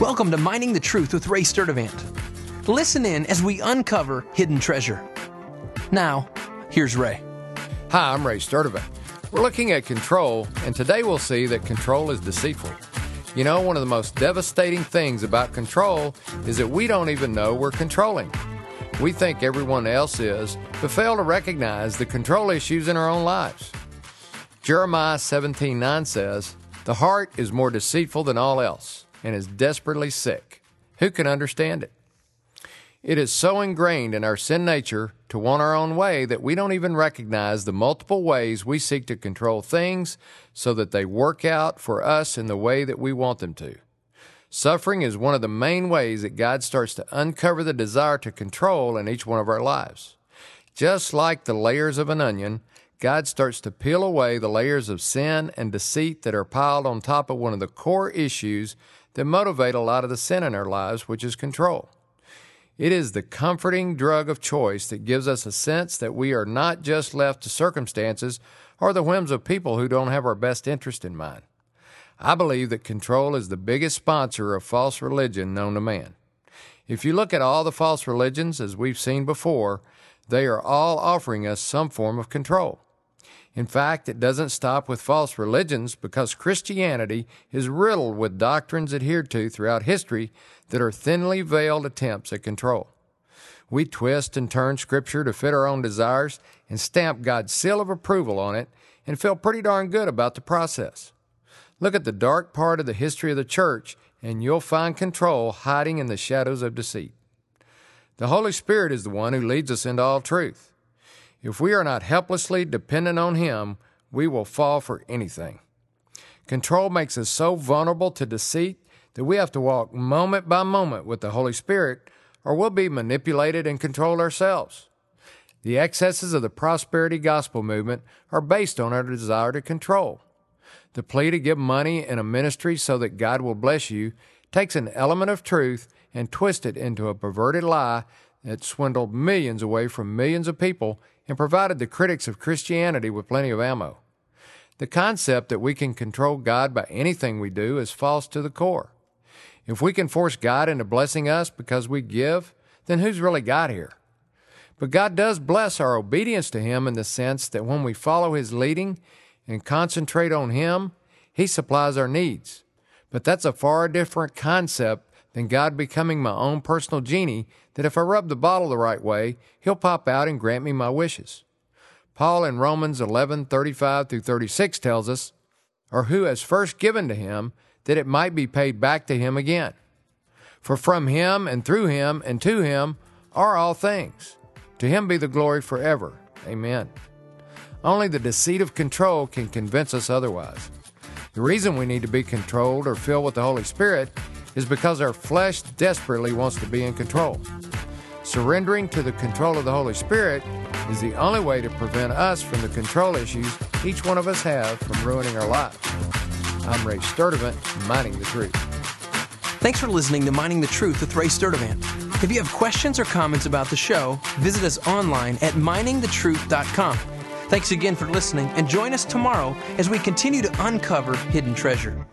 Welcome to Mining the Truth with Ray Sturdivant. Listen in as we uncover hidden treasure. Now, here's Ray. Hi, I'm Ray Sturdivant. We're looking at control, and today we'll see that control is deceitful. You know, one of the most devastating things about control is that we don't even know we're controlling. We think everyone else is, but fail to recognize the control issues in our own lives. Jeremiah 17:9 says, "The heart is more deceitful than all else and is desperately sick. Who can understand it?" It is so ingrained in our sin nature to want our own way that we don't even recognize the multiple ways we seek to control things so that they work out for us in the way that we want them to. Suffering is one of the main ways that God starts to uncover the desire to control in each one of our lives. Just like the layers of an onion, God starts to peel away the layers of sin and deceit that are piled on top of one of the core issues that motivate a lot of the sin in our lives, which is control. It is the comforting drug of choice that gives us a sense that we are not just left to circumstances or the whims of people who don't have our best interest in mind. I believe that control is the biggest sponsor of false religion known to man. If you look at all the false religions, as we've seen before, they are all offering us some form of control. In fact, it doesn't stop with false religions because Christianity is riddled with doctrines adhered to throughout history that are thinly veiled attempts at control. We twist and turn Scripture to fit our own desires and stamp God's seal of approval on it and feel pretty darn good about the process. Look at the dark part of the history of the church, and you'll find control hiding in the shadows of deceit. The Holy Spirit is the one who leads us into all truth. If we are not helplessly dependent on Him, we will fall for anything. Control makes us so vulnerable to deceit that we have to walk moment by moment with the Holy Spirit, or we'll be manipulated and controlled ourselves. The excesses of the prosperity gospel movement are based on our desire to control. The plea to give money in a ministry so that God will bless you takes an element of truth and twists it into a perverted lie that swindled millions away from millions of people and provided the critics of Christianity with plenty of ammo. The concept that we can control God by anything we do is false to the core. If we can force God into blessing us because we give, then who's really God here? But God does bless our obedience to Him in the sense that when we follow His leading, and concentrate on Him, He supplies our needs. But that's a far different concept than God becoming my own personal genie that if I rub the bottle the right way, He'll pop out and grant me my wishes. Paul in Romans 11:35 through 36 tells us, Or who has first given to Him, that it might be paid back to Him again. For from Him and through Him and to Him are all things. To Him be the glory forever. Amen. Only the deceit of control can convince us otherwise. The reason we need to be controlled or filled with the Holy Spirit is because our flesh desperately wants to be in control. Surrendering to the control of the Holy Spirit is the only way to prevent us from the control issues each one of us have from ruining our lives. I'm Ray Sturdivant, Mining the Truth. Thanks for listening to Mining the Truth with Ray Sturdivant. If you have questions or comments about the show, visit us online at miningthetruth.com. Thanks again for listening, and join us tomorrow as we continue to uncover hidden treasure.